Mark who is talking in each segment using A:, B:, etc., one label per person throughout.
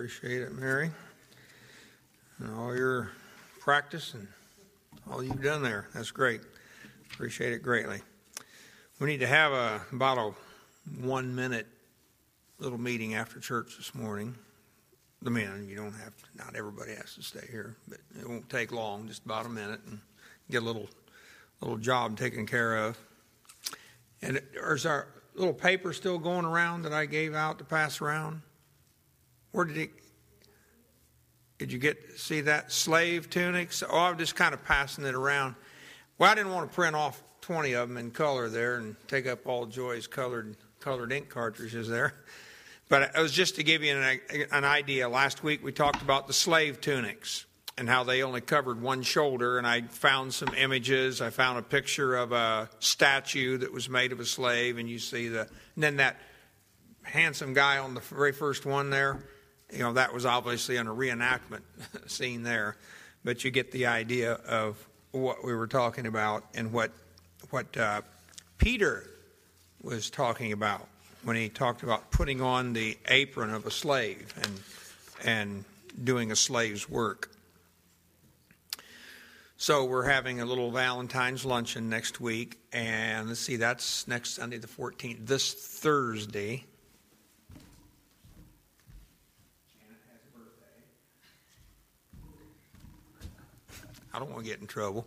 A: Appreciate it, Mary. And all your practice and all you've done there. That's great. Appreciate it greatly. We need to have a, about a one minute little meeting after church this morning. The men, you don't have to, not everybody has to stay here, but it won't take long, just about a minute, and get a little little job taken care of. And is our little paper still going around that I gave out to pass around? Where did it? Did you get see that slave tunics? Oh, I'm just kind of passing it around. Well, I didn't want to print off 20 of them in color there and take up all Joy's colored colored ink cartridges there. But it was just to give you an, an idea. Last week we talked about the slave tunics and how they only covered one shoulder. And I found some images. I found a picture of a statue that was made of a slave, and you see the. And then that handsome guy on the very first one there, you know, that was obviously in a reenactment scene there. But you get the idea of what we were talking about and what what uh, Peter was talking about when he talked about putting on the apron of a slave and and doing a slave's work. So we're having a little Valentine's luncheon next week, and let's see, that's next Sunday the 14th. This Thursday. I don't want to get in trouble.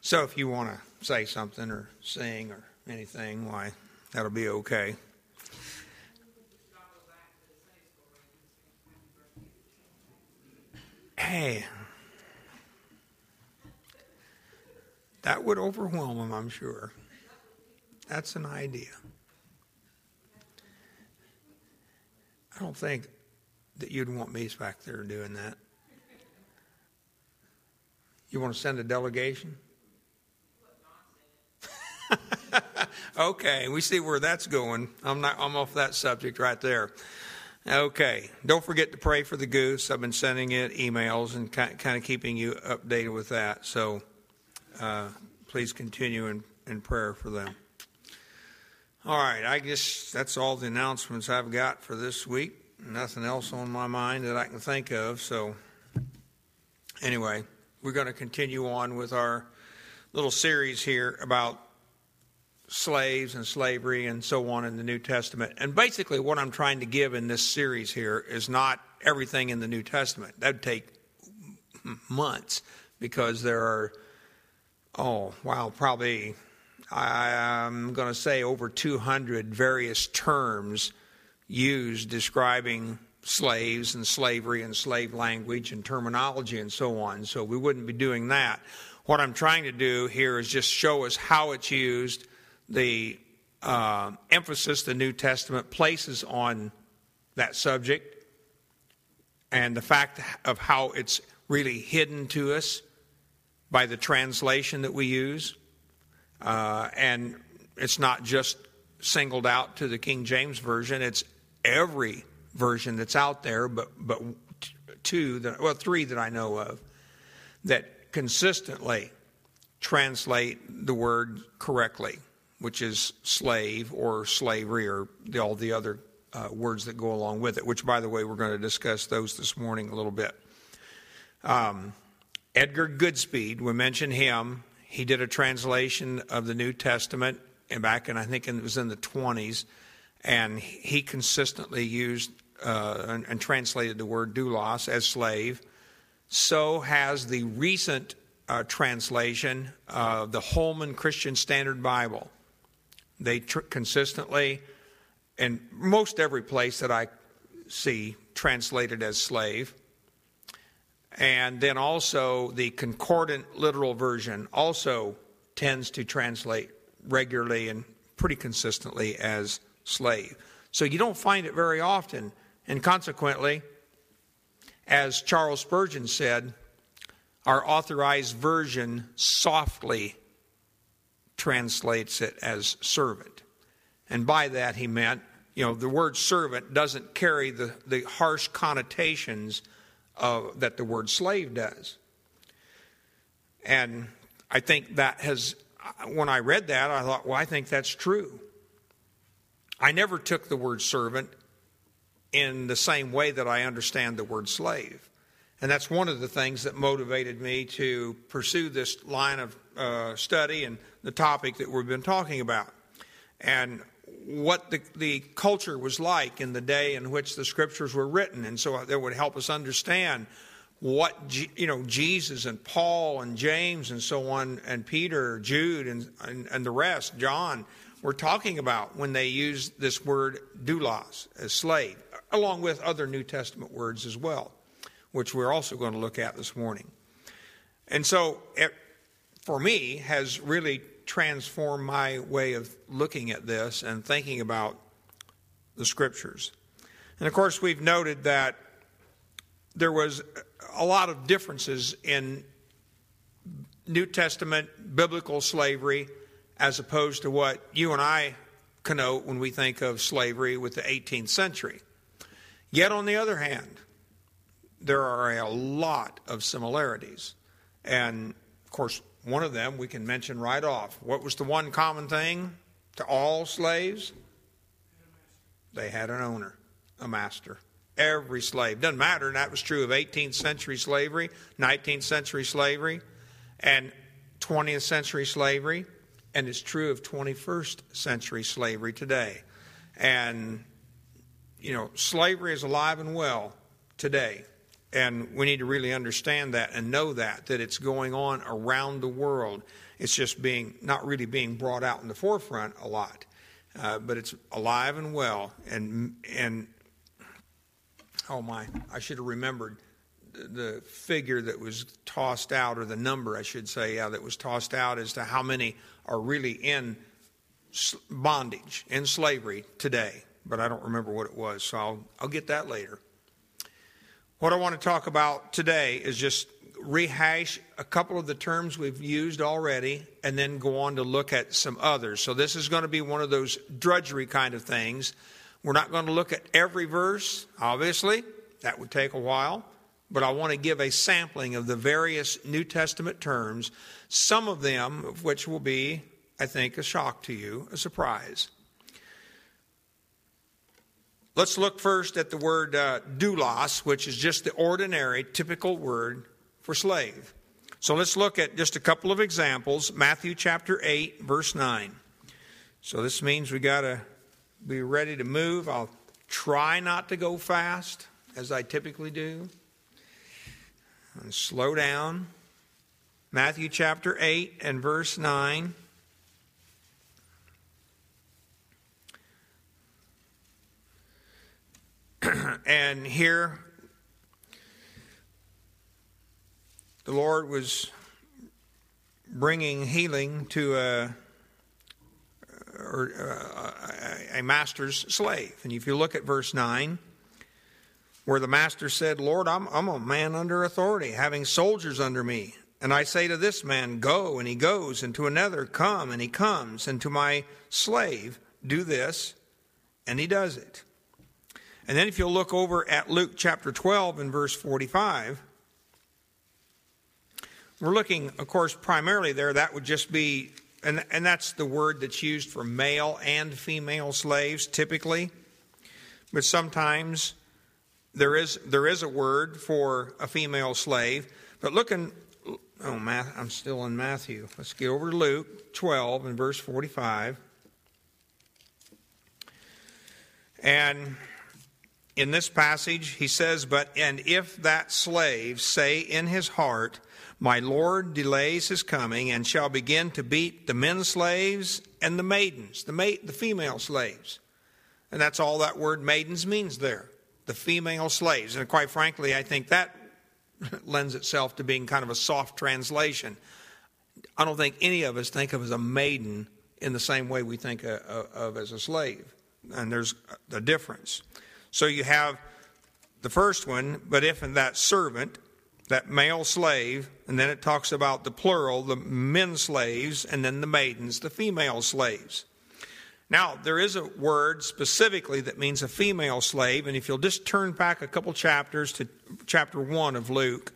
A: So if you want to say something or sing or anything, why, that'll be okay. Hey, That would overwhelm him, I'm sure. That's an idea. I don't think that you'd want me back there doing that. You want to send a delegation? okay, we see where that's going. I'm not I'm off that subject right there. Okay, don't forget to pray for the goose. I've been sending it emails and kind of keeping you updated with that. So uh, please continue in, in prayer for them. All right, I guess that's all the announcements I've got for this week. Nothing else on my mind that I can think of. So, anyway, we're going to continue on with our little series here about slaves and slavery and so on in the New Testament. And basically, what I'm trying to give in this series here is not everything in the New Testament. That would take months because there are oh, wow, probably, I'm going to say over 200 various terms used describing slaves and slavery and slave language and terminology and so on. So we wouldn't be doing that. What I'm trying to do here is just show us how it's used, the uh, emphasis the New Testament places on that subject, and the fact of how it's really hidden to us by the translation that we use. Uh, and it's not just singled out to the King James Version, it's every version that's out there, but, but two, that, well, three that I know of, that consistently translate the word correctly, which is slave or slavery or the, all the other uh, words that go along with it, which, by the way, we're going to discuss those this morning a little bit. Um, Edgar Goodspeed, we mentioned him. He did a translation of the New Testament and back in, I think it was in the 20s, and he consistently used uh, and, and, translated the word doulos as slave. So has the recent uh, translation of the Holman Christian Standard Bible. They tr- consistently, in most every place that I see, translated as slave. And then also the concordant literal version also tends to translate regularly and pretty consistently as slave. So you don't find it very often. And consequently, as Charles Spurgeon said, our authorized version softly translates it as servant. And by that he meant, you know, the word servant doesn't carry the, the harsh connotations that the word slave does. And I think that has, when I read that, I thought, well, I think that's true. I never took the word servant in the same way that I understand the word slave. And that's one of the things that motivated me to pursue this line of uh, study and the topic that we've been talking about. And what the, the culture was like in the day in which the scriptures were written. And so that would help us understand what, you know, Jesus and Paul and James and so on, and Peter, Jude, and, and, and the rest, John, were talking about when they used this word doulos as slave, along with other New Testament words as well which we're also going to look at this morning. And so, it, for me, has really transformed my way of looking at this and thinking about the scriptures. And of course, we've noted that there was a lot of differences in New Testament biblical slavery as opposed to what you and I connote when we think of slavery with the 18th century. Yet, on the other hand, there are a lot of similarities. And of course, one of them we can mention right off. What was the one common thing to all slaves? They had an owner, a master. Every slave. Doesn't matter, and that was true of 18th century slavery, 19th century slavery, and 20th century slavery, and it's true of 21st century slavery today. And, you know, slavery is alive and well today. And we need to really understand that and know that, that it's going on around the world. It's just being, not really being brought out in the forefront a lot. Uh, but it's alive and well. And, and, oh my, I should have remembered the, figure that was tossed out, or the number, I should say, yeah, that was tossed out as to how many are really in bondage, in slavery today. But I don't remember what it was, so I'll, I'll get that later. What I want to talk about today is just rehash a couple of the terms we've used already and then go on to look at some others. So, this is going to be one of those drudgery kind of things. We're not going to look at every verse, obviously, that would take a while, but I want to give a sampling of the various New Testament terms, some of them of which will be, I think, a shock to you, a surprise. Let's look first at the word uh, doulos, which is just the ordinary, typical word for slave. So let's look at just a couple of examples. Matthew chapter 8, verse 9. So this means we got to be ready to move. I'll try not to go fast, as I typically do, and slow down. Matthew chapter 8 and verse 9. and here the Lord was bringing healing to a, uh, a, a master's slave. And if you look at verse 9, where the master said, Lord, I'm, I'm a man under authority, having soldiers under me. And I say to this man, Go, and he goes, and to another, Come, and he comes, and to my slave, Do this, and he does it. And then if you'll look over at Luke chapter 12 and verse 45, we're looking, of course, primarily there, that would just be, and, and that's the word that's used for male and female slaves typically. But sometimes there is, there is a word for a female slave. But looking, oh, I'm still in Matthew. Let's get over to Luke 12 and verse 45. And in this passage, he says, But and if that slave say in his heart, My Lord delays his coming, and shall begin to beat the men slaves and the maidens, the, ma- the female slaves. And that's all that word maidens means there, the female slaves. And quite frankly, I think that lends itself to being kind of a soft translation. I don't think any of us think of as a maiden in the same way we think uh, of as a slave. And there's a difference. So you have the first one, but if in that servant, that male slave, and then it talks about the plural, the men slaves, and then the maidens, the female slaves. Now, there is a word specifically that means a female slave, and if you'll just turn back a couple chapters to chapter 1 of Luke,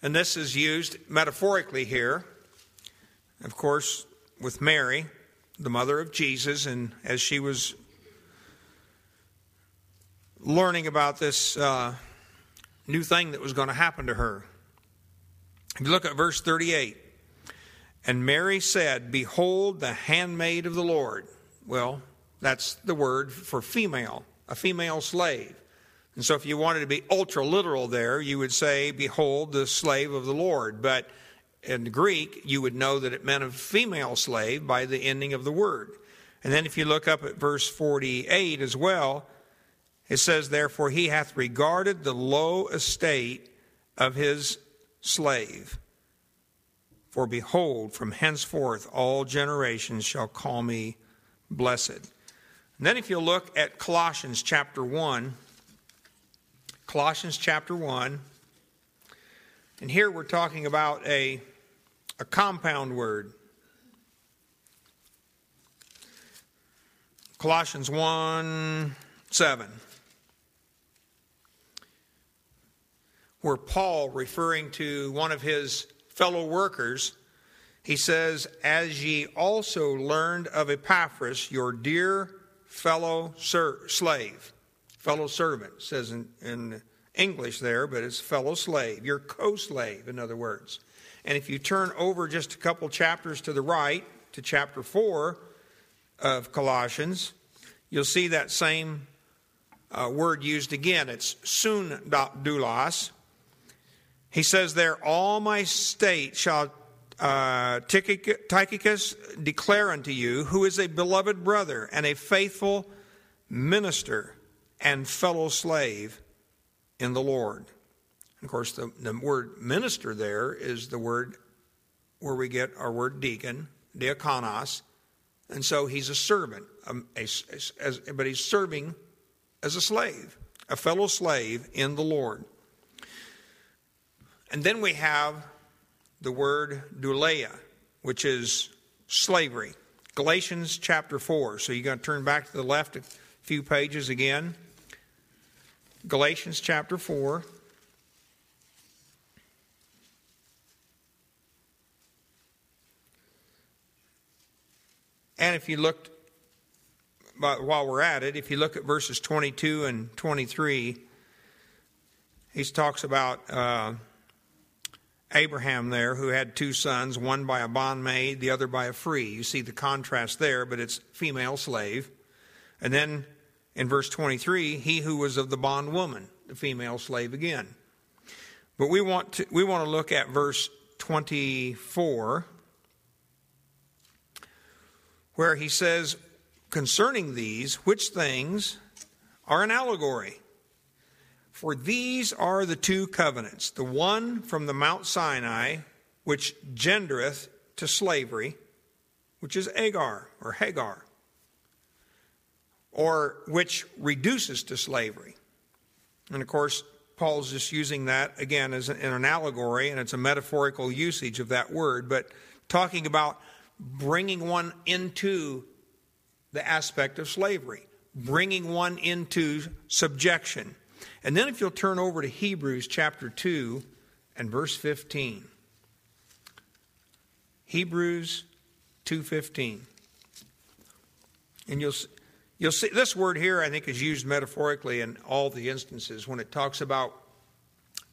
A: and this is used metaphorically here, of course, with Mary the mother of Jesus, and as she was learning about this uh, new thing that was going to happen to her. If you look at verse 38, and Mary said, Behold, the handmaid of the Lord. Well, that's the word for female, a female slave. And so if you wanted to be ultra literal there, you would say, Behold, the slave of the Lord. But in Greek, you would know that it meant a female slave by the ending of the word. And then if you look up at verse 48 as well, it says, Therefore he hath regarded the low estate of his slave. For behold, from henceforth all generations shall call me blessed. And then if you look at Colossians chapter 1, Colossians chapter 1, and here we're talking about a, a compound word. Colossians 1 7. Where Paul, referring to one of his fellow workers, he says, As ye also learned of Epaphras, your dear fellow ser- slave, fellow servant, says in, in English there, but it's fellow slave, your co slave, in other words. And if you turn over just a couple chapters to the right, to chapter 4 of Colossians, you'll see that same uh, word used again. It's soon doulos. He says there, All my state shall uh, Tychicus declare unto you, who is a beloved brother and a faithful minister and fellow slave in the Lord. Of course, the, the word minister there is the word where we get our word deacon, diakonos, and so he's a servant, um, a, a, but he's serving as a slave, a fellow slave in the Lord. And then we have the word douleia, which is slavery. Galatians chapter 4. So you're going to turn back to the left a few pages again. Galatians chapter 4. And if you looked, while we're at it, if you look at verses 22 and 23, he talks about uh, Abraham there, who had two sons, one by a bondmaid, the other by a free. You see the contrast there, but it's female slave. And then in verse 23, he who was of the bondwoman, the female slave again. But we want to, we want to look at verse 24, where he says, concerning these, which things are an allegory. For these are the two covenants the one from the Mount Sinai, which gendereth to slavery, which is Agar or Hagar, or which reduces to slavery. And of course, Paul's just using that again as an, an allegory, and it's a metaphorical usage of that word, but talking about bringing one into the aspect of slavery, bringing one into subjection. And then if you'll turn over to Hebrews chapter 2 and verse 15. Hebrews 2:15. And you'll You'll see this word here, I think, is used metaphorically in all the instances when it talks about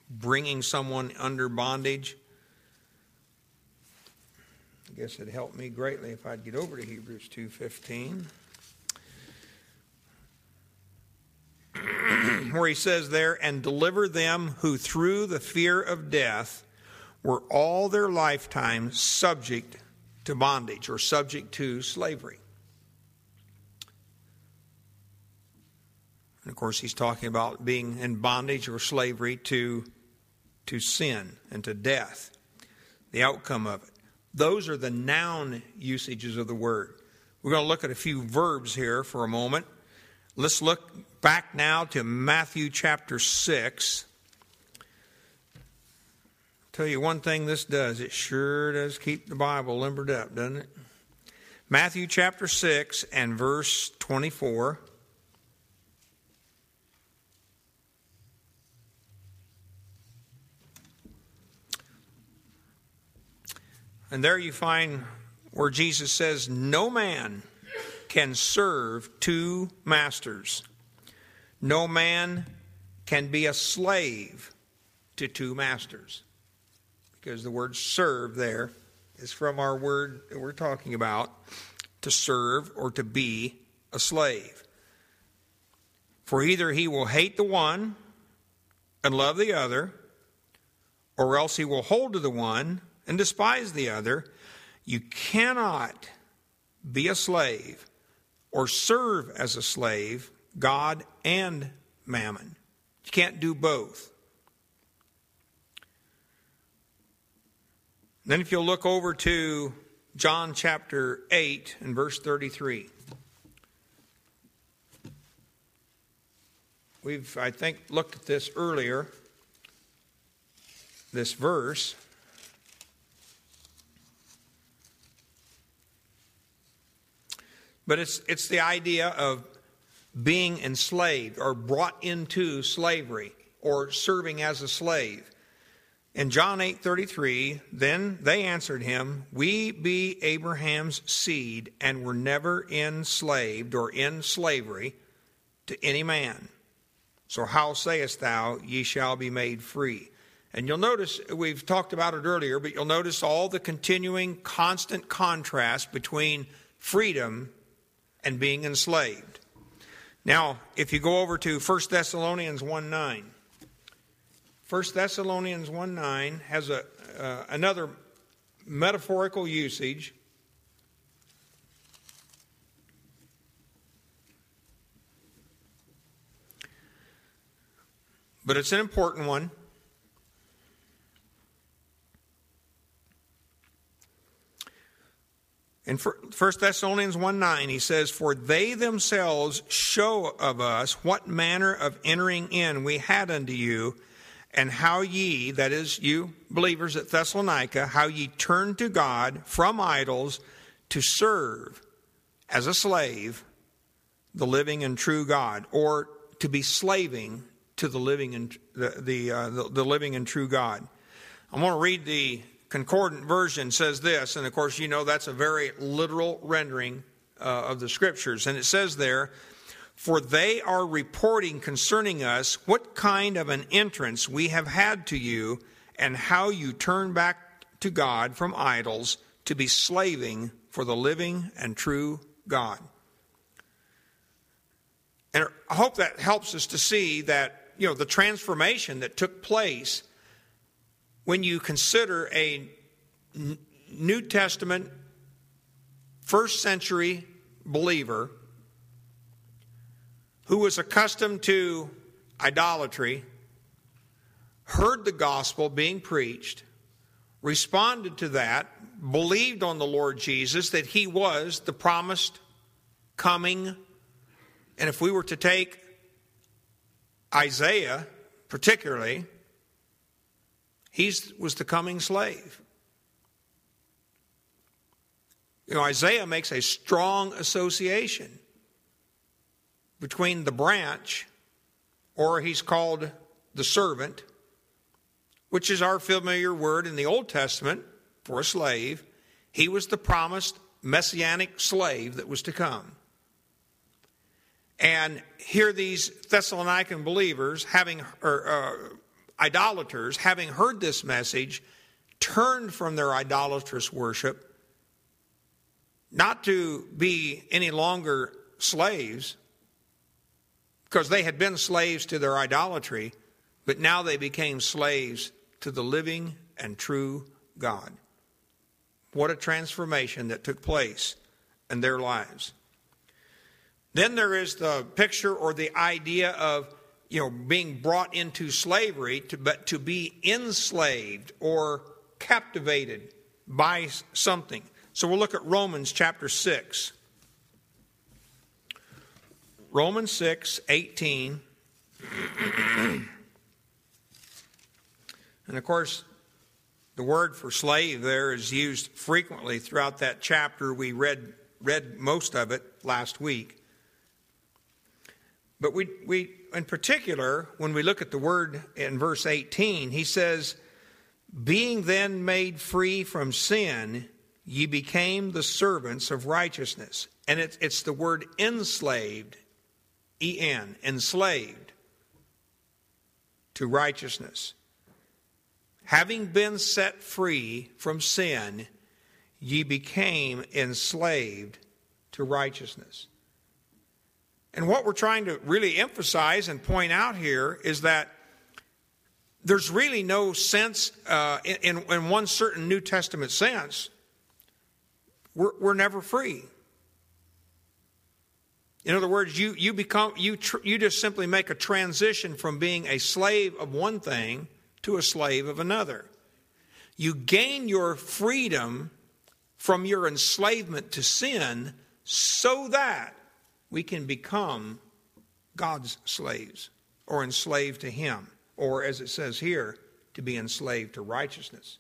A: bringing someone under bondage. Guess it'd help me greatly if I'd get over to Hebrews 2:15. where he says there, and deliver them who through the fear of death were all their lifetime subject to bondage or subject to slavery. And of course, he's talking about being in bondage or slavery to, to sin and to death, the outcome of it. Those are the noun usages of the word. We're going to look at a few verbs here for a moment. Let's look back now to Matthew chapter 6. tell you one thing this does it sure does keep the Bible limbered up, doesn't it? Matthew chapter 6 and verse 24. And there you find where Jesus says, No man can serve two masters. No man can be a slave to two masters. Because the word serve there is from our word that we're talking about to serve or to be a slave. For either he will hate the one and love the other, or else he will hold to the one and despise the other. You cannot be a slave or serve as a slave God and mammon. You can't do both. Then, if you'll look over to John chapter 8 and verse 33. We've, I think, looked at this earlier, this verse. But it's, it's the idea of being enslaved or brought into slavery or serving as a slave. In John 8:33, then they answered him, "We be Abraham's seed and were never enslaved or in slavery to any man. So how sayest thou, ye shall be made free?" And you'll notice we've talked about it earlier, but you'll notice all the continuing constant contrast between freedom and being enslaved. Now, if you go over to 1 Thessalonians 1 9, 1 Thessalonians 1 9 has a, uh, another metaphorical usage. But it's an important one. In 1 Thessalonians 1 9, he says, For they themselves show of us what manner of entering in we had unto you, and how ye, that is, you believers at Thessalonica, how ye turned to God from idols to serve as a slave the living and true God, or to be slaving to the living and the the, uh, the, the living and true God. I want to read the concordant version says this, and of course, you know that's a very literal rendering uh, of the scriptures. And it says there, For they are reporting concerning us what kind of an entrance we have had to you, and how you turn back to God from idols to be slaving for the living and true God. And I hope that helps us to see that, you know, the transformation that took place when you consider a New Testament, first century believer who was accustomed to idolatry, heard the gospel being preached, responded to that, believed on the Lord Jesus, that he was the promised coming. And if we were to take Isaiah, particularly, he was the coming slave. You know, Isaiah makes a strong association between the branch, or he's called the servant, which is our familiar word in the Old Testament for a slave. He was the promised messianic slave that was to come. And here these Thessalonican believers, having or, uh, idolaters, having heard this message, turned from their idolatrous worship, not to be any longer slaves, because they had been slaves to their idolatry, but now they became slaves to the living and true God. What a transformation that took place in their lives. Then there is the picture or the idea of you know, being brought into slavery, to, but to be enslaved or captivated by something. So we'll look at Romans chapter 6. Romans 6, 18. and of course, the word for slave there is used frequently throughout that chapter. We read, read most of it last week. But we, we in particular, when we look at the word in verse 18, he says, Being then made free from sin, ye became the servants of righteousness. And it, it's the word enslaved E N, enslaved to righteousness. Having been set free from sin, ye became enslaved to righteousness. And what we're trying to really emphasize and point out here is that there's really no sense, uh, in, in one certain New Testament sense, we're, we're never free. In other words, you, you become you tr- you just simply make a transition from being a slave of one thing to a slave of another. You gain your freedom from your enslavement to sin so that we can become God's slaves or enslaved to Him, or as it says here, to be enslaved to righteousness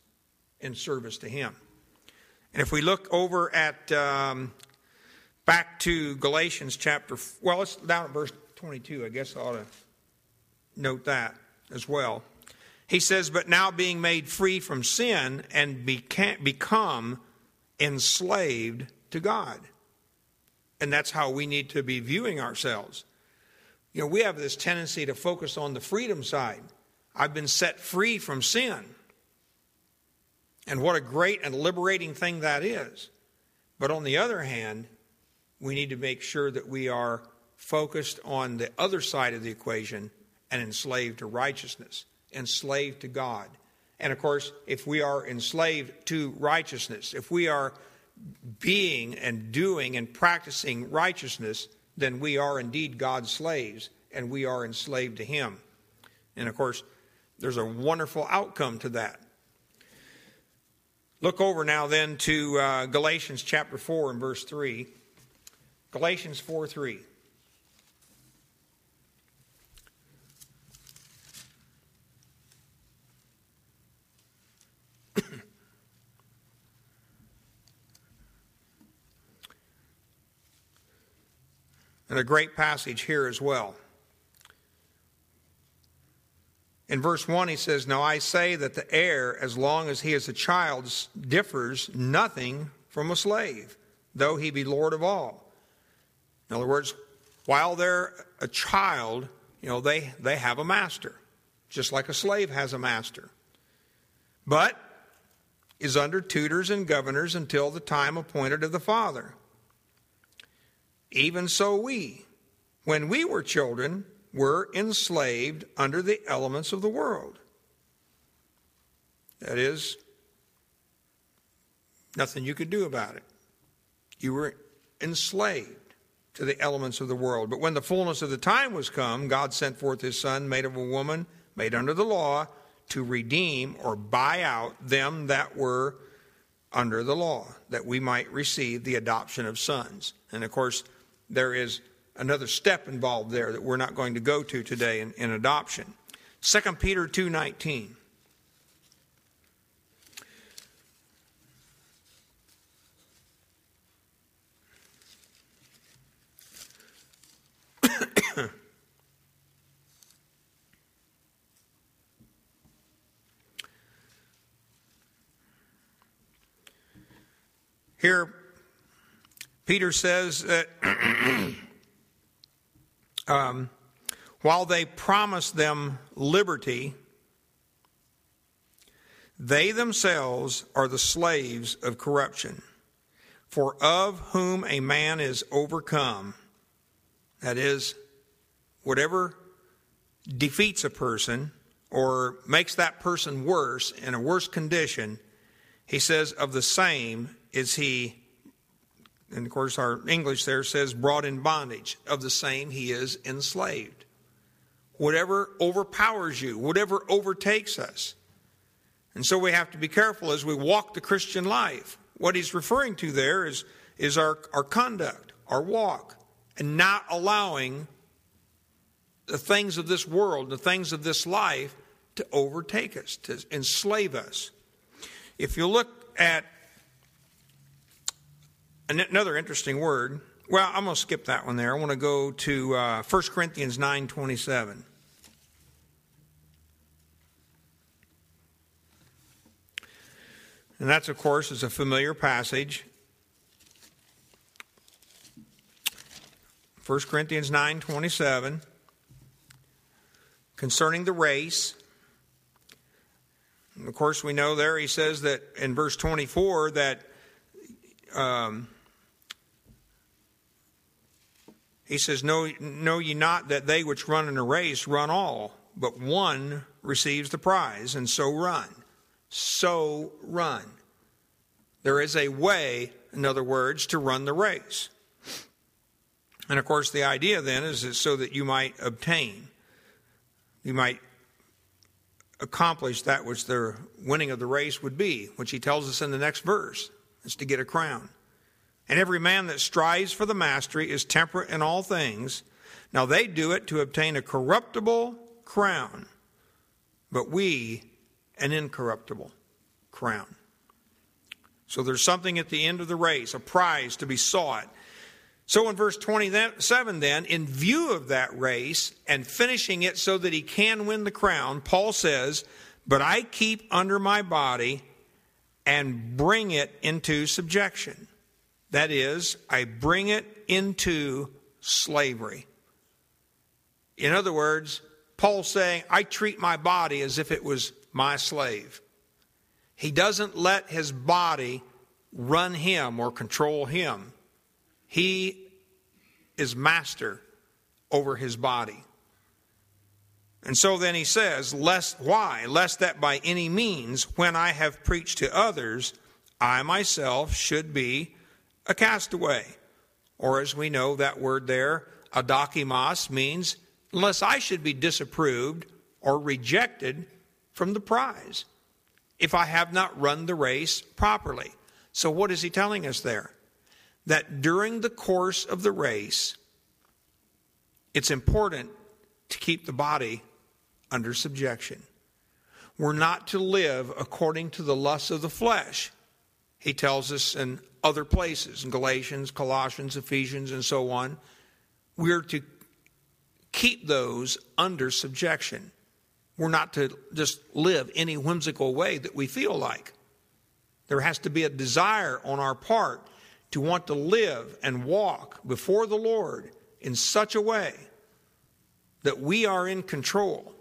A: in service to Him. And if we look over at um, back to Galatians chapter, well, it's down at verse 22. I guess I ought to note that as well. He says, But now being made free from sin and become enslaved to God. And that's how we need to be viewing ourselves. You know, we have this tendency to focus on the freedom side. I've been set free from sin. And what a great and liberating thing that is. But on the other hand, we need to make sure that we are focused on the other side of the equation and enslaved to righteousness, enslaved to God. And of course, if we are enslaved to righteousness, if we are being and doing and practicing righteousness, then we are indeed God's slaves and we are enslaved to Him. And of course, there's a wonderful outcome to that. Look over now then to uh, Galatians chapter 4 and verse 3. Galatians 4 3. And a great passage here as well. In verse 1, he says, Now I say that the heir, as long as he is a child, differs nothing from a slave, though he be Lord of all in other words, while they're a child, you know, they, they have a master, just like a slave has a master. But is under tutors and governors until the time appointed of the Father. Even so, we, when we were children, were enslaved under the elements of the world. That is, nothing you could do about it. You were enslaved to the elements of the world. But when the fullness of the time was come, God sent forth his Son, made of a woman, made under the law, to redeem or buy out them that were under the law, that we might receive the adoption of sons. And of course, there is another step involved there that we're not going to go to today in, in adoption. 2 Peter 2:19 Here, Peter says that um, while they promise them liberty, they themselves are the slaves of corruption. For of whom a man is overcome, that is, whatever defeats a person or makes that person worse in a worse condition, he says, of the same is he, and of course our English there says brought in bondage. Of the same, he is enslaved. Whatever overpowers you, whatever overtakes us. And so we have to be careful as we walk the Christian life. What he's referring to there is, is our, our conduct, our walk, and not allowing the things of this world, the things of this life, to overtake us, to enslave us. If you look at Another interesting word. Well, I'm going to skip that one there. I want to go to uh, 1 Corinthians 9:27. And that's, of course, is a familiar passage. 1 Corinthians 9 27, concerning the race. And of course, we know there he says that in verse 24 that um, he says, know, know ye not that they which run in a race run all, but one receives the prize, and so run. So run. There is a way, in other words, to run the race. And of course, the idea then is so that you might obtain, you might accomplish that which the winning of the race would be, which he tells us in the next verse, is to get a crown. And every man that strives for the mastery is temperate in all things. Now they do it to obtain a corruptible crown, but we an incorruptible crown. So there's something at the end of the race, a prize to be sought. So in verse 27, then, in view of that race and finishing it so that he can win the crown, Paul says, But I keep under my body and bring it into subjection. That is, I bring it into slavery. In other words, Paul's saying, I treat my body as if it was my slave. He doesn't let his body run him or control him. He is master over his body. And so then he says, lest why? Lest that by any means, when I have preached to others, I myself should be a castaway. Or as we know that word there, adokimos means unless I should be disapproved or rejected from the prize if I have not run the race properly. So, what is he telling us there? That during the course of the race, it's important to keep the body under subjection. We're not to live according to the lusts of the flesh. He tells us in other places, in Galatians, Colossians, Ephesians, and so on. We're to keep those under subjection. We're not to just live any whimsical way that we feel like. There has to be a desire on our part to want to live and walk before the Lord in such a way that we are in control.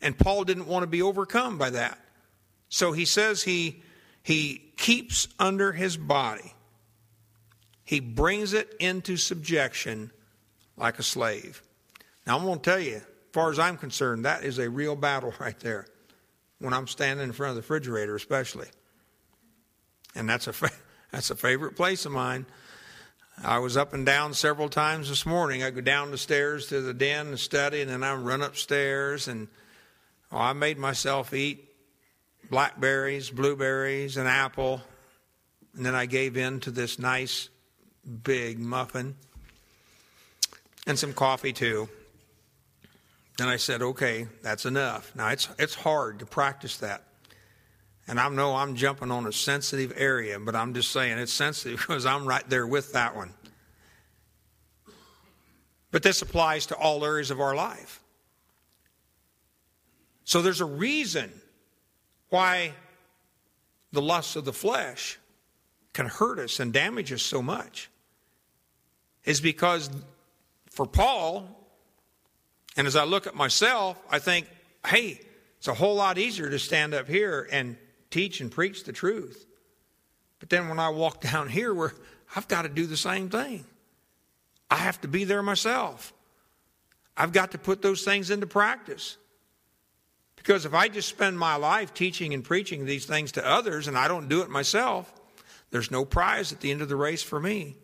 A: And Paul didn't want to be overcome by that. So he says he, he keeps under his body, he brings it into subjection like a slave. Now, I'm going to tell you, as far as I'm concerned, that is a real battle right there when I'm standing in front of the refrigerator, especially. And that's a, that's a favorite place of mine. I was up and down several times this morning. I go down the stairs to the den and study, and then I run upstairs, and oh, I made myself eat blackberries, blueberries, an apple, and then I gave in to this nice big muffin and some coffee too. Then I said, "Okay, that's enough." Now it's it's hard to practice that. And I know I'm jumping on a sensitive area, but I'm just saying it's sensitive because I'm right there with that one. But this applies to all areas of our life. So there's a reason why the lusts of the flesh can hurt us and damage us so much. Is because for Paul, and as I look at myself, I think, hey, it's a whole lot easier to stand up here and teach and preach the truth. But then when I walk down here, where I've got to do the same thing, I have to be there myself. I've got to put those things into practice. Because if I just spend my life teaching and preaching these things to others and I don't do it myself, there's no prize at the end of the race for me.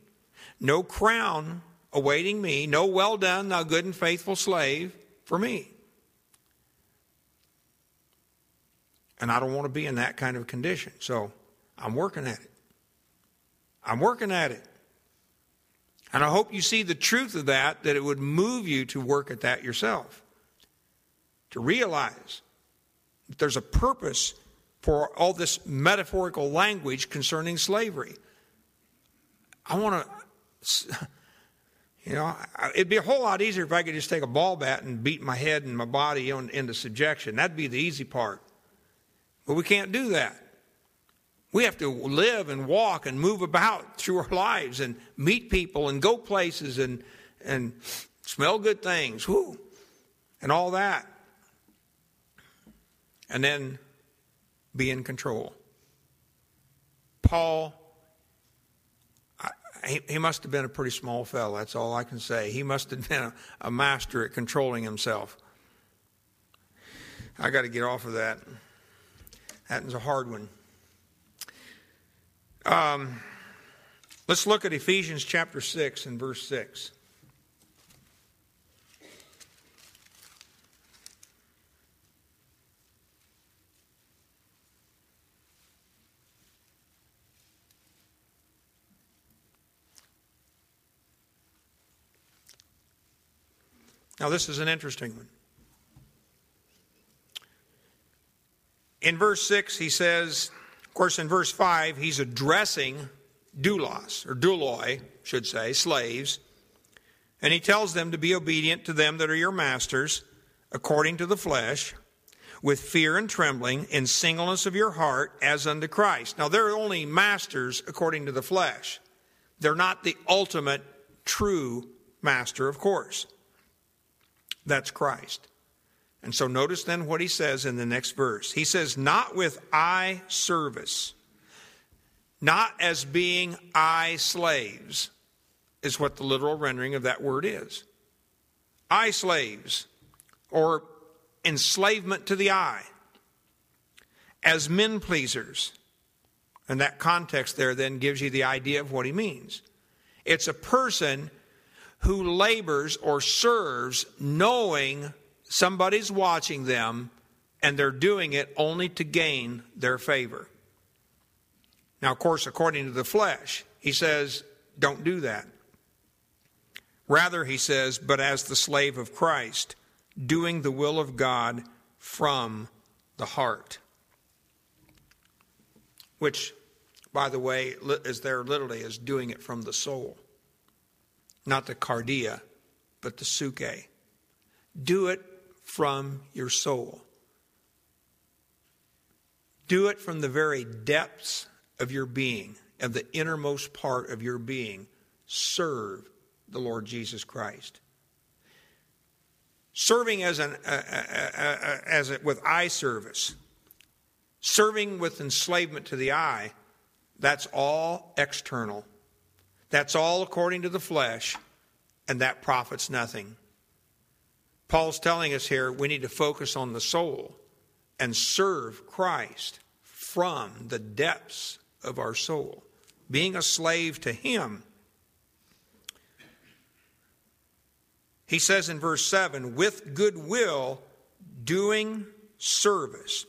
A: No crown awaiting me. No well done, thou good and faithful slave for me. And I don't want to be in that kind of condition. So I'm working at it. I'm working at it. And I hope you see the truth of that, that it would move you to work at that yourself. To realize there's a purpose for all this metaphorical language concerning slavery. I want to, you know, it'd be a whole lot easier if I could just take a ball bat and beat my head and my body into subjection. That'd be the easy part. But we can't do that. We have to live and walk and move about through our lives and meet people and go places and, and smell good things, whoo, and all that. And then be in control. Paul, I, he, he, must have been a pretty small fellow. That's all I can say. He must have been a, a master at controlling himself. I got to get off of that. That is a hard one. Um, let's look at Ephesians chapter 6 and verse 6. Now, this is an interesting one. In verse 6, he says, of course, in verse 5, he's addressing doulos, or douloi, should say, slaves. And he tells them to be obedient to them that are your masters, according to the flesh, with fear and trembling, in singleness of your heart, as unto Christ. Now, they're only masters according to the flesh. They're not the ultimate true master, of course. That's Christ. And so notice then what he says in the next verse. He says, Not with eye service, not as being eye slaves, is what the literal rendering of that word is. Eye slaves, or enslavement to the eye, as men pleasers. And that context there then gives you the idea of what he means. It's a person who labors or serves knowing somebody's watching them and they're doing it only to gain their favor. Now, of course, according to the flesh, he says, don't do that. Rather, he says, but as the slave of Christ, doing the will of God from the heart. Which, by the way, is there literally is doing it from the soul not the cardia, but the psuche. Do it from your soul. Do it from the very depths of your being, of the innermost part of your being. Serve the Lord Jesus Christ. Serving as an uh, uh, uh, as with eye service, serving with enslavement to the eye, that's all external. That's all according to the flesh, and that profits nothing. Paul's telling us here we need to focus on the soul and serve Christ from the depths of our soul, being a slave to Him. He says in verse 7 with goodwill, doing service,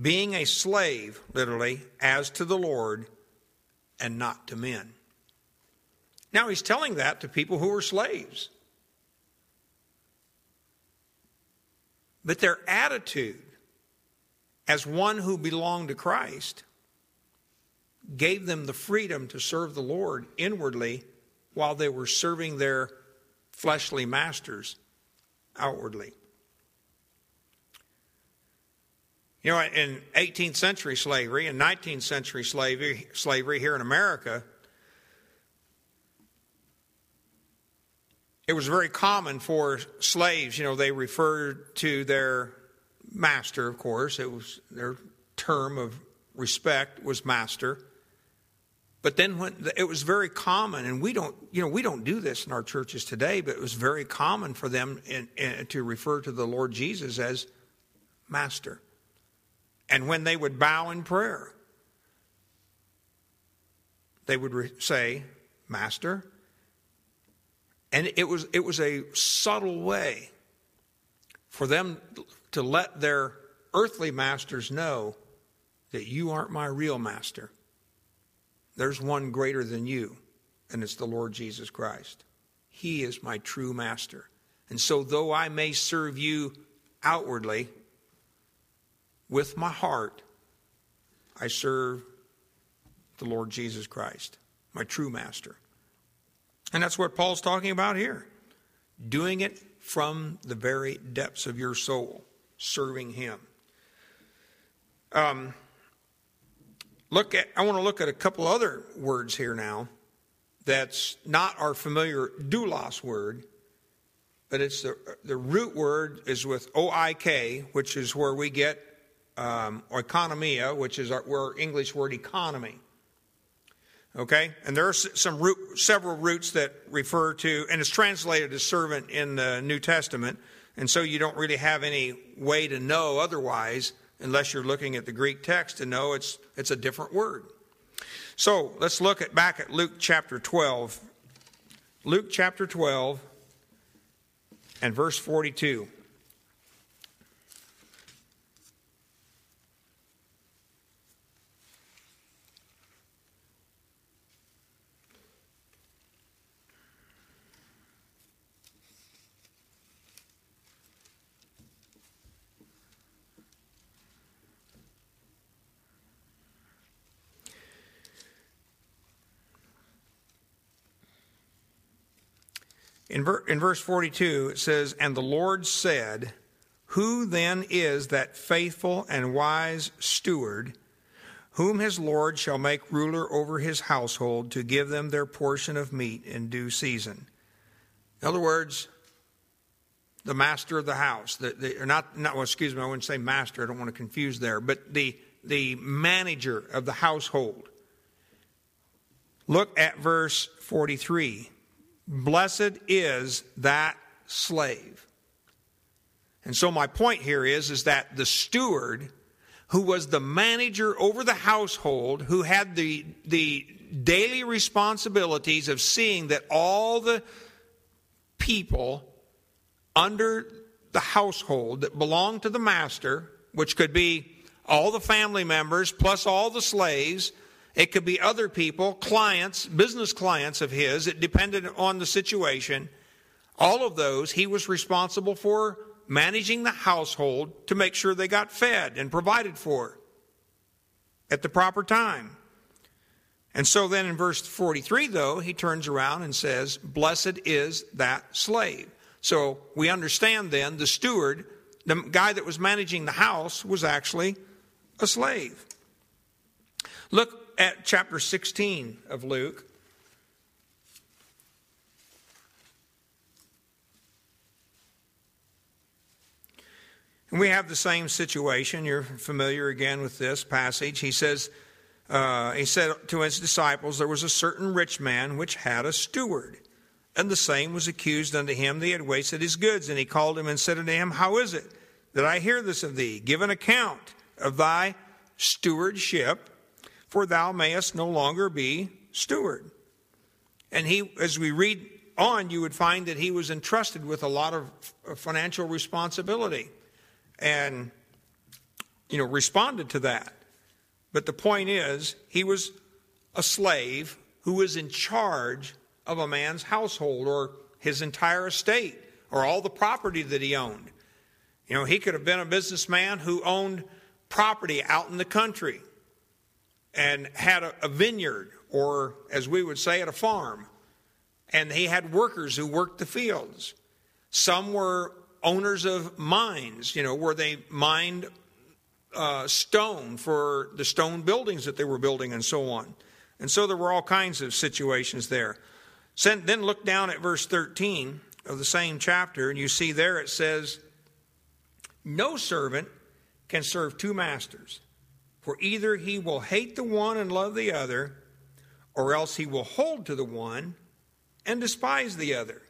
A: being a slave, literally, as to the Lord and not to men. Now he's telling that to people who were slaves. But their attitude as one who belonged to Christ gave them the freedom to serve the Lord inwardly while they were serving their fleshly masters outwardly. You know, in 18th century slavery and 19th century slavery, slavery here in America, it was very common for slaves, you know, they referred to their master, of course. It was their term of respect was master. But then when it was very common, and we don't, you know, we don't do this in our churches today, but it was very common for them in, in, to refer to the Lord Jesus as master. And when they would bow in prayer, they would re- say, Master, and it was, it was a subtle way for them to let their earthly masters know that you aren't my real master. There's one greater than you, and it's the Lord Jesus Christ. He is my true master. And so, though I may serve you outwardly with my heart, I serve the Lord Jesus Christ, my true master. And that's what Paul's talking about here. Doing it from the very depths of your soul, serving Him. Um, look at, I want to look at a couple other words here now that's not our familiar doulos word, but it's the, the root word is with O-I-K, which is where we get um, oikonomia, which is our, our English word economy. Okay, and there are some root, several roots that refer to, and it's translated as servant in the New Testament, and so you don't really have any way to know otherwise, unless you're looking at the Greek text to know it's it's a different word. So let's look at back at Luke chapter 12. Luke chapter 12 and verse 42. In, ver- in verse 42, it says, And the Lord said, Who then is that faithful and wise steward, whom his Lord shall make ruler over his household to give them their portion of meat in due season? In other words, the master of the house, the, the, not, not well, excuse me, I wouldn't say master, I don't want to confuse there, but the, the manager of the household. Look at verse 43. Blessed is that slave. And so my point here is, is that the steward who was the manager over the household, who had the, the daily responsibilities of seeing that all the people under the household that belonged to the master, which could be all the family members plus all the slaves, it could be other people, clients, business clients of his. It depended on the situation. All of those, he was responsible for managing the household to make sure they got fed and provided for at the proper time. And so then in verse 43, though, he turns around and says, Blessed is that slave. So we understand then the steward, the guy that was managing the house, was actually a slave. Look at chapter 16 of Luke. And we have the same situation. You're familiar again with this passage. He says, uh, He said to his disciples, There was a certain rich man which had a steward, and the same was accused unto him that he had wasted his goods. And he called him and said unto him, How is it that I hear this of thee? Give an account of thy stewardship for thou mayest no longer be steward. And he, as we read on, you would find that he was entrusted with a lot of uh, financial responsibility and, you know, responded to that. But the point is, he was a slave who was in charge of a man's household or his entire estate or all the property that he owned. You know, he could have been a businessman who owned property out in the country and had a, a vineyard, or as we would say, at a farm. And he had workers who worked the fields. Some were owners of mines, you know, where they mined uh, stone for the stone buildings that they were building and so on. And so there were all kinds of situations there. Then look down at verse 13 of the same chapter, and you see there it says, No servant can serve two masters. For either he will hate the one and love the other, or else he will hold to the one and despise the other.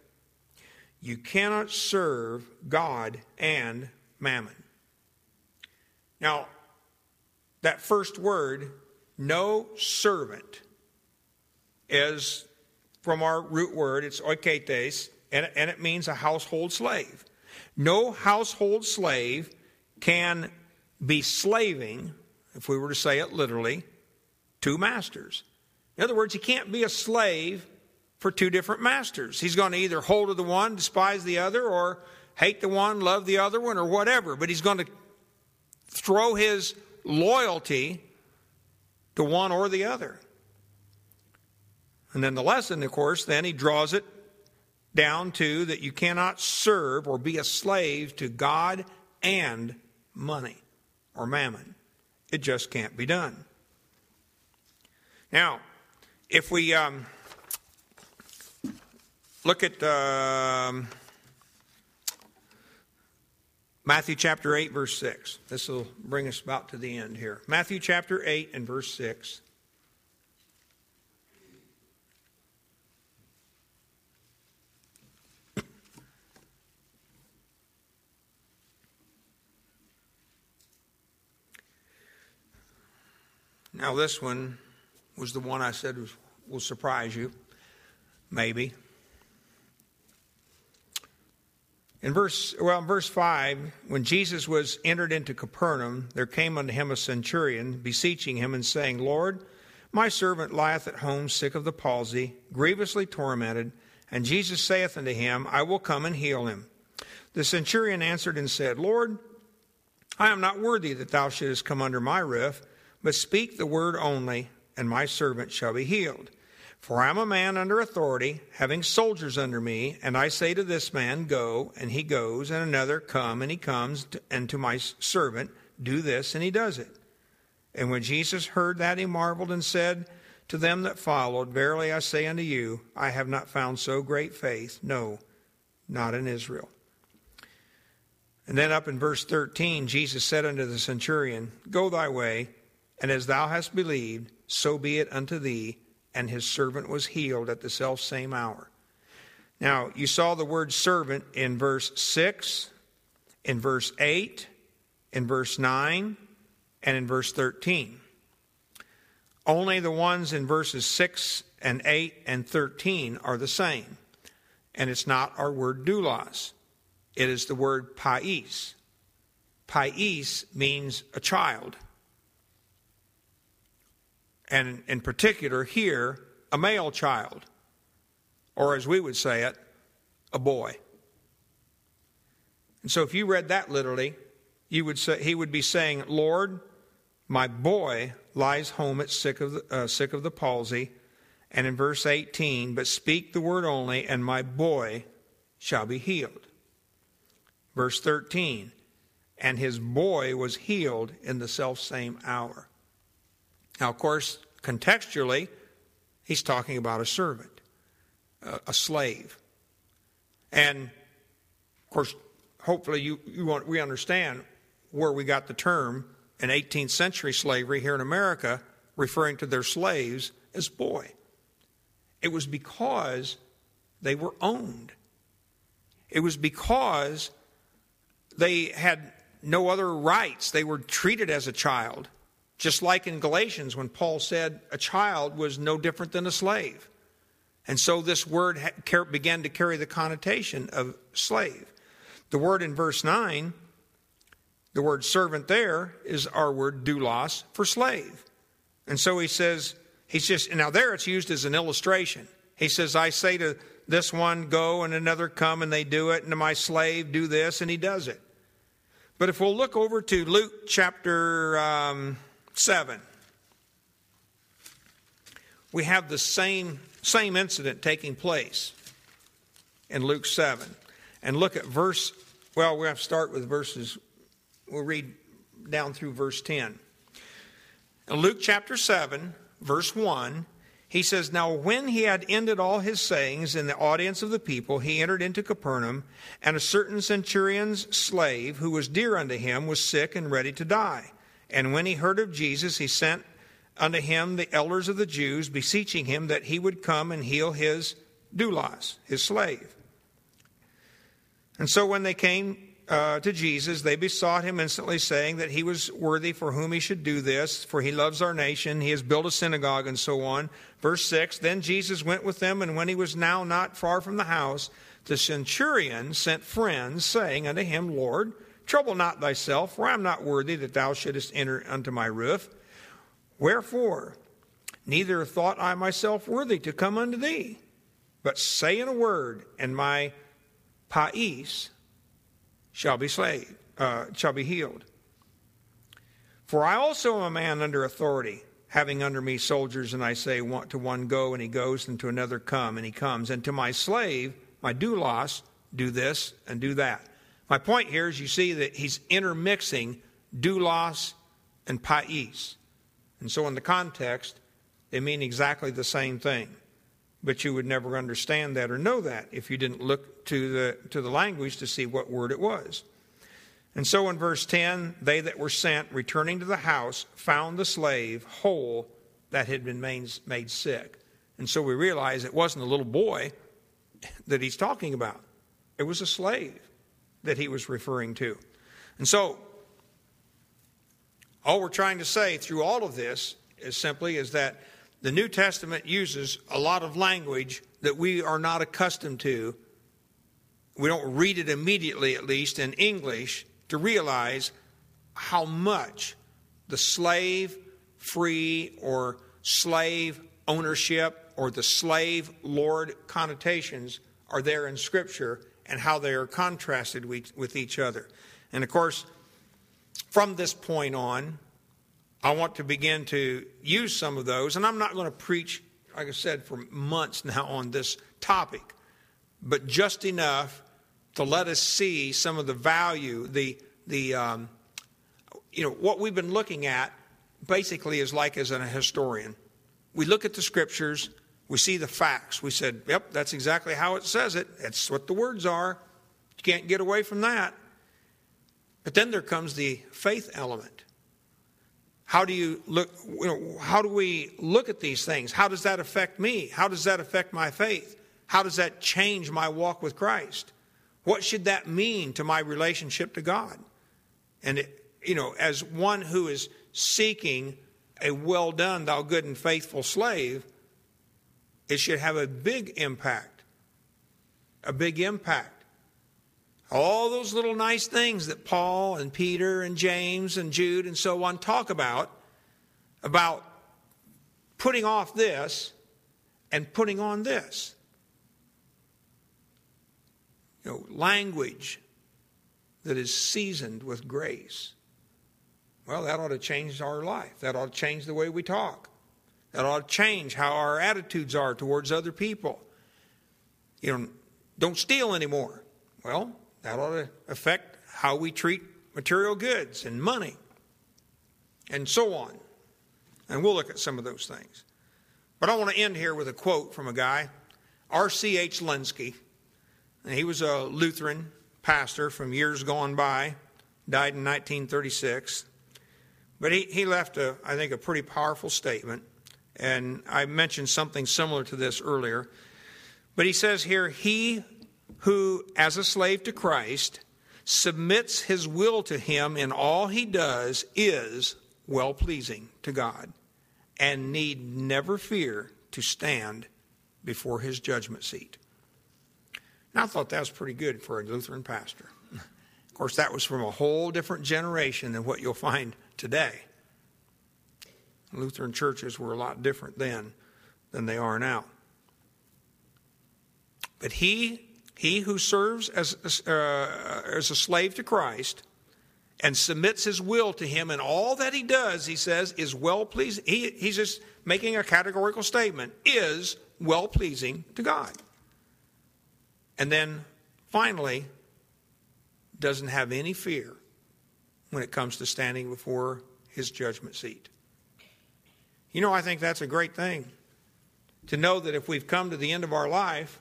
A: You cannot serve God and mammon. Now, that first word, no servant, is from our root word, it's oiketes, and, it means a household slave. No household slave can be slaving if we were to say it literally, two masters. In other words, he can't be a slave for two different masters. He's going to either hold to the one, despise the other, or hate the one, love the other one, or whatever. But he's going to throw his loyalty to one or the other. And then the lesson, of course, then he draws it down to that you cannot serve or be a slave to God and money or mammon. It just can't be done. Now, if we um, look at um, Matthew chapter 8, verse 6. This will bring us about to the end here. Matthew chapter 8 and verse 6. Now, this one was the one I said was, will surprise you, maybe. In verse, well, in verse 5, when Jesus was entered into Capernaum, there came unto him a centurion, beseeching him and saying, Lord, my servant lieth at home sick of the palsy, grievously tormented. And Jesus saith unto him, I will come and heal him. The centurion answered and said, Lord, I am not worthy that thou shouldest come under my roof but speak the word only, and my servant shall be healed. For I am a man under authority, having soldiers under me, and I say to this man, Go, and he goes, and another, Come, and he comes, and to my servant, Do this, and he does it. And when Jesus heard that, he marveled and said to them that followed, Verily I say unto you, I have not found so great faith, no, not in Israel. And then up in verse 13, Jesus said unto the centurion, Go thy way and as thou hast believed, so be it unto thee. And his servant was healed at the self same hour. Now, you saw the word servant in verse 6, in verse 8, in verse 9, and in verse 13. Only the ones in verses 6 and 8 and 13 are the same. And it's not our word doulos, it is the word pais. Pais means a child and in particular here, a male child, or as we would say it, a boy. And so if you read that literally, you would say, he would be saying, Lord, my boy lies home at sick of, the, uh, sick of the palsy. And in verse 18, but speak the word only, and my boy shall be healed. Verse 13, and his boy was healed in the selfsame hour. Now, of course, contextually, he's talking about a servant, a slave. And, of course, hopefully you, you want, we understand where we got the term in 18th century slavery here in America, referring to their slaves as boy. It was because they were owned. It was because they had no other rights. They were treated as a child. Just like in Galatians, when Paul said a child was no different than a slave. And so this word began to carry the connotation of slave. The word in verse 9, the word servant there, is our word doulos for slave. And so he says, he's just, now there it's used as an illustration. He says, I say to this one, go, and another, come, and they do it, and to my slave, do this, and he does it. But if we'll look over to Luke chapter. Um, 7. We have the same, same incident taking place in Luke 7. And look at verse, well, we have to start with verses, we'll read down through verse 10. In Luke chapter 7, verse 1, he says, Now when he had ended all his sayings in the audience of the people, he entered into Capernaum, and a certain centurion's slave, who was dear unto him, was sick and ready to die. And when he heard of Jesus, he sent unto him the elders of the Jews, beseeching him that he would come and heal his doulos, his slave. And so when they came uh, to Jesus, they besought him instantly, saying that he was worthy for whom he should do this, for he loves our nation, he has built a synagogue, and so on. Verse 6 Then Jesus went with them, and when he was now not far from the house, the centurion sent friends, saying unto him, Lord, Trouble not thyself, for I am not worthy that thou shouldest enter unto my roof. Wherefore, neither thought I myself worthy to come unto thee, but say in a word, and my pais shall be slayed, uh, shall be healed. For I also am a man under authority, having under me soldiers, and I say want to one go, and he goes, and to another come, and he comes, and to my slave, my doulos, do this and do that. My point here is you see that he's intermixing doulos and pais. And so in the context, they mean exactly the same thing. but you would never understand that or know that if you didn't look to the, to the language to see what word it was. And so in verse 10, they that were sent, returning to the house, found the slave whole that had been made, sick. And so we realize it wasn't a little boy that he's talking about, it was a slave that he was referring to. And so, all we're trying to say through all of this is simply is that the New Testament uses a lot of language that we are not accustomed to. We don't read it immediately, at least in English, to realize how much the slave free or slave ownership or the slave lord connotations are there in Scripture and how they are contrasted with each other. And of course, from this point on, I want to begin to use some of those. And I'm not going to preach, like I said, for months now on this topic, but just enough to let us see some of the value, the, the um, you know, what we've been looking at basically is like as a historian. We look at the scriptures, we see the facts. We said, yep, that's exactly how it says it. That's what the words are. You can't get away from that. But then there comes the faith element. How do you look you know, how do we look at these things? How does that affect me? How does that affect my faith? How does that change my walk with Christ? What should that mean to my relationship to God? And it, you know, as one who is seeking a well done, thou good and faithful slave, it should have a big impact. A big impact. All those little nice things that Paul and Peter and James and Jude and so on talk about, about putting off this and putting on this. You know, language that is seasoned with grace. Well, that ought to change our life. That ought to change the way we talk. That ought to change how our attitudes are towards other people. You know, don't steal anymore. Well, that ought to affect how we treat material goods and money and so on. And we'll look at some of those things. But I want to end here with a quote from a guy, R.C.H. Lenski. And he was a Lutheran pastor from years gone by, died in 1936. But he, he left, a, I think, a pretty powerful statement. And I mentioned something similar to this earlier. But he says here, He who, as a slave to Christ, submits his will to him in all he does is well pleasing to God and need never fear to stand before his judgment seat. Now, I thought that was pretty good for a Lutheran pastor. Of course, that was from a whole different generation than what you'll find today. Lutheran churches were a lot different then than they are now. But he, he who serves as, uh, as a slave to Christ and submits his will to him, and all that he does, he says, is well pleasing. He, he's just making a categorical statement, is well pleasing to God. And then finally, doesn't have any fear when it comes to standing before his judgment seat. You know, I think that's a great thing to know that if we've come to the end of our life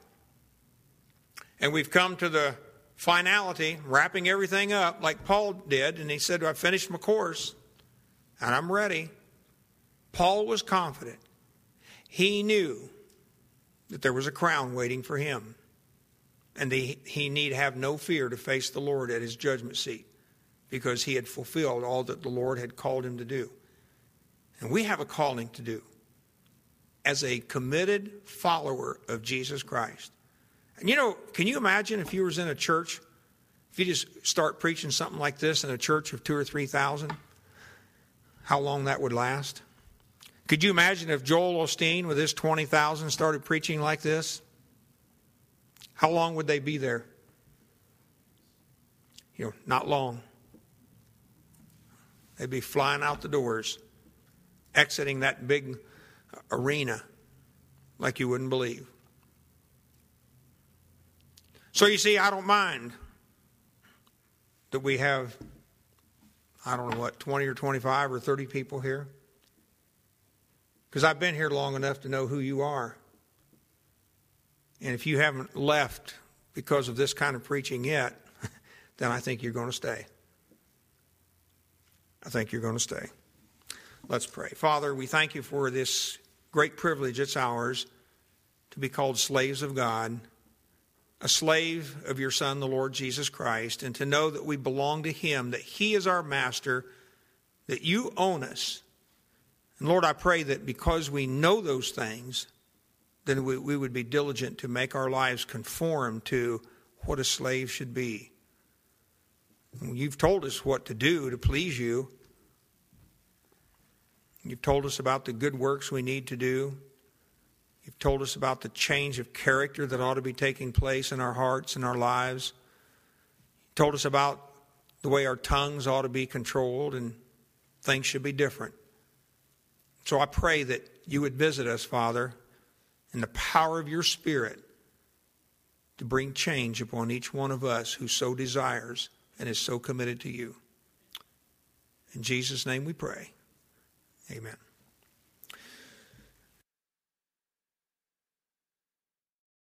A: and we've come to the finality, wrapping everything up like Paul did, and he said, I've finished my course and I'm ready. Paul was confident. He knew that there was a crown waiting for him, and he, he need have no fear to face the Lord at his judgment seat because he had fulfilled all that the Lord had called him to do. And we have a calling to do as a committed follower of Jesus Christ. And you know, can you imagine if you was in a church, if you just start preaching something like this in a church of two or three thousand, how long that would last? Could you imagine if Joel Osteen with his 20,000 started preaching like this? How long would they be there? You know, not long. They'd be flying out the doors exiting that big arena like you wouldn't believe. So you see, I don't mind that we have, I don't know what, 20 or 25 or 30 people here. Because I've been here long enough to know who you are. And if you haven't left because of this kind of preaching yet, then I think you're going to stay. I think you're going to stay. Let's pray. Father, we thank you for this great privilege it's ours to be called slaves of God, a slave of your Son, the Lord Jesus Christ, and to know that we belong to Him, that He is our master, that you own us. And Lord, I pray that because we know those things, then we, we would be diligent to make our lives conform to what a slave should be. You've told us what to do to please you. You've told us about the good works we need to do. You've told us about the change of character that ought to be taking place in our hearts and our lives. You told us about the way our tongues ought to be controlled and things should be different. So I pray that you would visit us, Father, in the power of your Spirit to bring change upon each one of us who so desires and is so committed to you. In Jesus' name we pray. Amen.